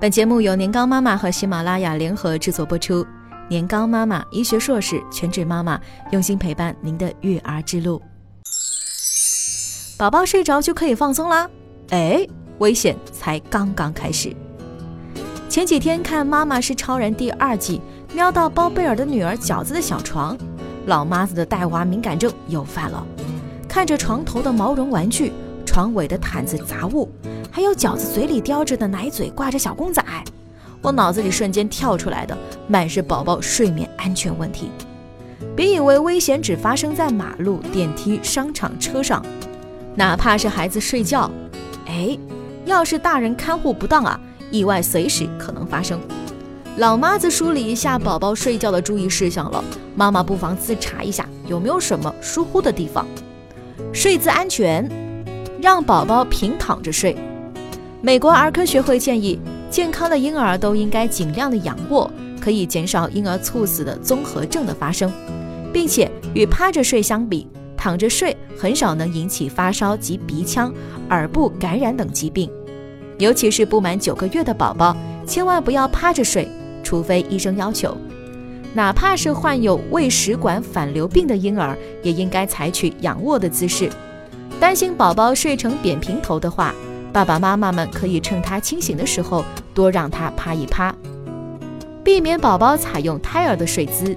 本节目由年糕妈妈和喜马拉雅联合制作播出。年糕妈妈医学硕士，全职妈妈，用心陪伴您的育儿之路。宝宝睡着就可以放松啦？哎，危险才刚刚开始。前几天看《妈妈是超人》第二季，瞄到包贝尔的女儿饺子的小床，老妈子的带娃敏感症又犯了。看着床头的毛绒玩具，床尾的毯子杂物，还有饺子嘴里叼着的奶嘴挂着小公仔，我脑子里瞬间跳出来的满是宝宝睡眠安全问题。别以为危险只发生在马路、电梯、商场、车上，哪怕是孩子睡觉，哎，要是大人看护不当啊！意外随时可能发生，老妈子梳理一下宝宝睡觉的注意事项了。妈妈不妨自查一下有没有什么疏忽的地方。睡姿安全，让宝宝平躺着睡。美国儿科学会建议，健康的婴儿都应该尽量的仰卧，可以减少婴儿猝死的综合症的发生，并且与趴着睡相比，躺着睡很少能引起发烧及鼻腔、耳部感染等疾病。尤其是不满九个月的宝宝，千万不要趴着睡，除非医生要求。哪怕是患有胃食管反流病的婴儿，也应该采取仰卧的姿势。担心宝宝睡成扁平头的话，爸爸妈妈们可以趁他清醒的时候多让他趴一趴，避免宝宝采用胎儿的睡姿。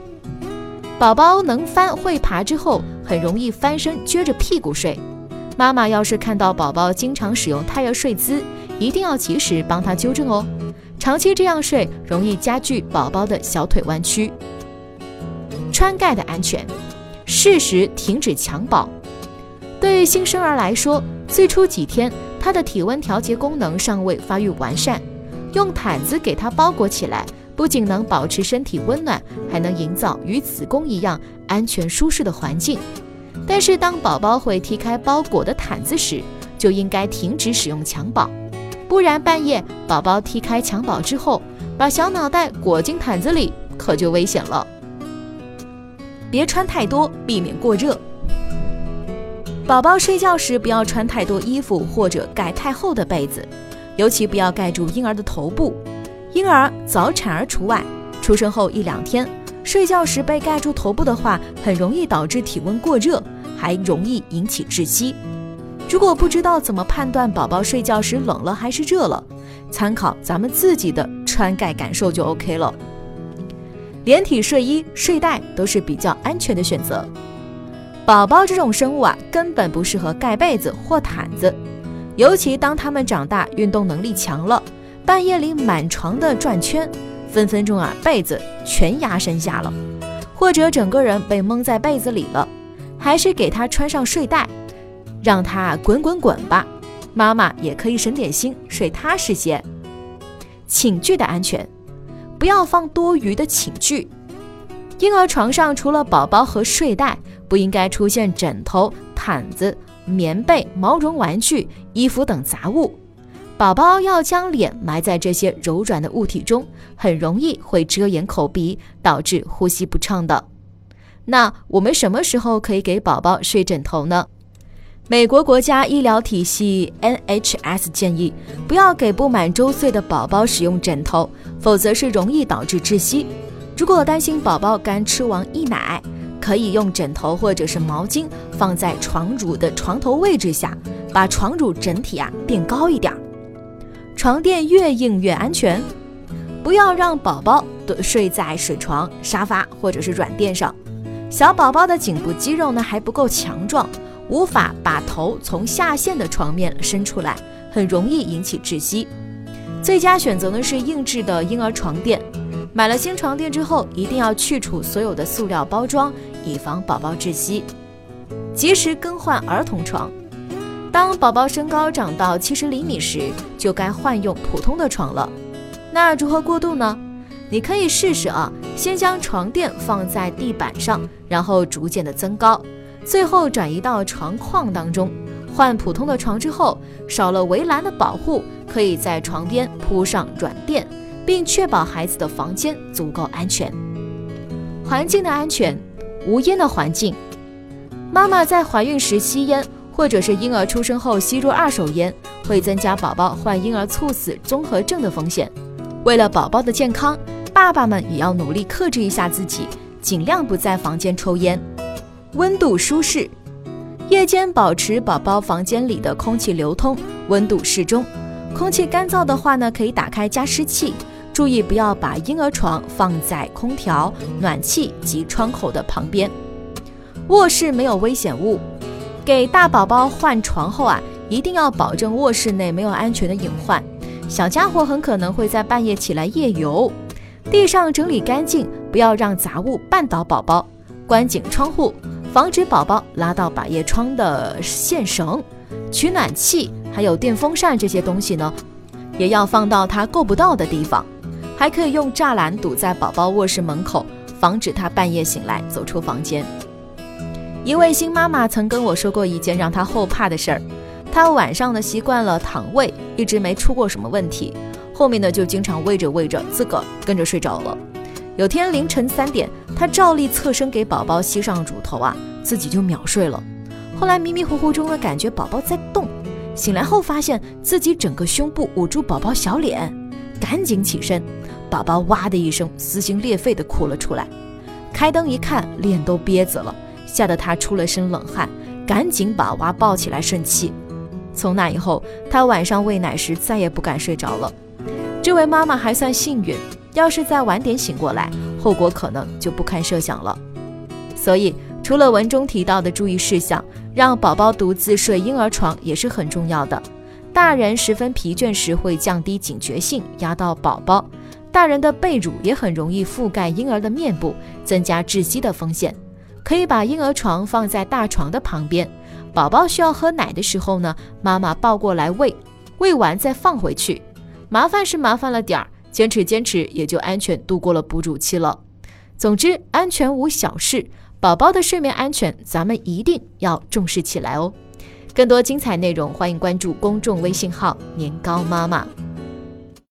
宝宝能翻会爬之后，很容易翻身撅着屁股睡。妈妈要是看到宝宝经常使用胎儿睡姿，一定要及时帮他纠正哦。长期这样睡，容易加剧宝宝的小腿弯曲。穿盖的安全，适时停止襁褓。对新生儿来说，最初几天他的体温调节功能尚未发育完善，用毯子给他包裹起来，不仅能保持身体温暖，还能营造与子宫一样安全舒适的环境。但是，当宝宝会踢开包裹的毯子时，就应该停止使用襁褓，不然半夜宝宝踢开襁褓之后，把小脑袋裹进毯子里，可就危险了。别穿太多，避免过热。宝宝睡觉时不要穿太多衣服或者盖太厚的被子，尤其不要盖住婴儿的头部。婴儿、早产儿除外，出生后一两天。睡觉时被盖住头部的话，很容易导致体温过热，还容易引起窒息。如果不知道怎么判断宝宝睡觉时冷了还是热了，参考咱们自己的穿盖感受就 OK 了。连体睡衣、睡袋都是比较安全的选择。宝宝这种生物啊，根本不适合盖被子或毯子，尤其当他们长大、运动能力强了，半夜里满床的转圈。分分钟啊，被子全压身下了，或者整个人被蒙在被子里了，还是给他穿上睡袋，让他滚滚滚吧。妈妈也可以省点心，睡踏实些。寝具的安全，不要放多余的寝具。婴儿床上除了宝宝和睡袋，不应该出现枕头、毯子、棉被、毛绒玩具、衣服等杂物。宝宝要将脸埋在这些柔软的物体中，很容易会遮掩口鼻，导致呼吸不畅的。那我们什么时候可以给宝宝睡枕头呢？美国国家医疗体系 NHS 建议，不要给不满周岁的宝宝使用枕头，否则是容易导致窒息。如果担心宝宝干吃完溢奶，可以用枕头或者是毛巾放在床褥的床头位置下，把床褥整体啊垫高一点。床垫越硬越安全，不要让宝宝睡在水床、沙发或者是软垫上。小宝宝的颈部肌肉呢还不够强壮，无法把头从下陷的床面伸出来，很容易引起窒息。最佳选择呢是硬质的婴儿床垫。买了新床垫之后，一定要去除所有的塑料包装，以防宝宝窒息。及时更换儿童床。当宝宝身高长到七十厘米时，就该换用普通的床了。那如何过渡呢？你可以试试啊，先将床垫放在地板上，然后逐渐的增高，最后转移到床框当中。换普通的床之后，少了围栏的保护，可以在床边铺上软垫，并确保孩子的房间足够安全。环境的安全，无烟的环境。妈妈在怀孕时吸烟。或者是婴儿出生后吸入二手烟，会增加宝宝患婴儿猝死综合症的风险。为了宝宝的健康，爸爸们也要努力克制一下自己，尽量不在房间抽烟。温度舒适，夜间保持宝宝房间里的空气流通，温度适中。空气干燥的话呢，可以打开加湿器，注意不要把婴儿床放在空调、暖气及窗口的旁边。卧室没有危险物，给大宝宝换床后啊，一定要保证卧室内没有安全的隐患。小家伙很可能会在半夜起来夜游，地上整理干净，不要让杂物绊倒宝宝。关紧窗户，防止宝宝拉到百叶窗的线绳。取暖器还有电风扇这些东西呢，也要放到他够不到的地方。还可以用栅栏堵在宝宝卧室门口，防止他半夜醒来走出房间。一位新妈妈曾跟我说过一件让她后怕的事儿。她晚上呢习惯了躺喂，一直没出过什么问题。后面呢就经常喂着喂着自个儿跟着睡着了。有天凌晨三点，她照例侧身给宝宝吸上乳头啊，自己就秒睡了。后来迷迷糊糊中呢感觉宝宝在动，醒来后发现自己整个胸部捂住宝宝小脸，赶紧起身，宝宝哇的一声撕心裂肺的哭了出来。开灯一看，脸都憋紫了，吓得他出了身冷汗，赶紧把娃抱起来顺气。从那以后，他晚上喂奶时再也不敢睡着了。这位妈妈还算幸运，要是再晚点醒过来，后果可能就不堪设想了。所以，除了文中提到的注意事项，让宝宝独自睡婴儿床也是很重要的。大人十分疲倦时会降低警觉性，压到宝宝。大人的被褥也很容易覆盖婴儿的面部，增加窒息的风险。可以把婴儿床放在大床的旁边。宝宝需要喝奶的时候呢，妈妈抱过来喂，喂完再放回去。麻烦是麻烦了点儿，坚持坚持也就安全度过了哺乳期了。总之，安全无小事，宝宝的睡眠安全咱们一定要重视起来哦。更多精彩内容，欢迎关注公众微信号“年糕妈妈”。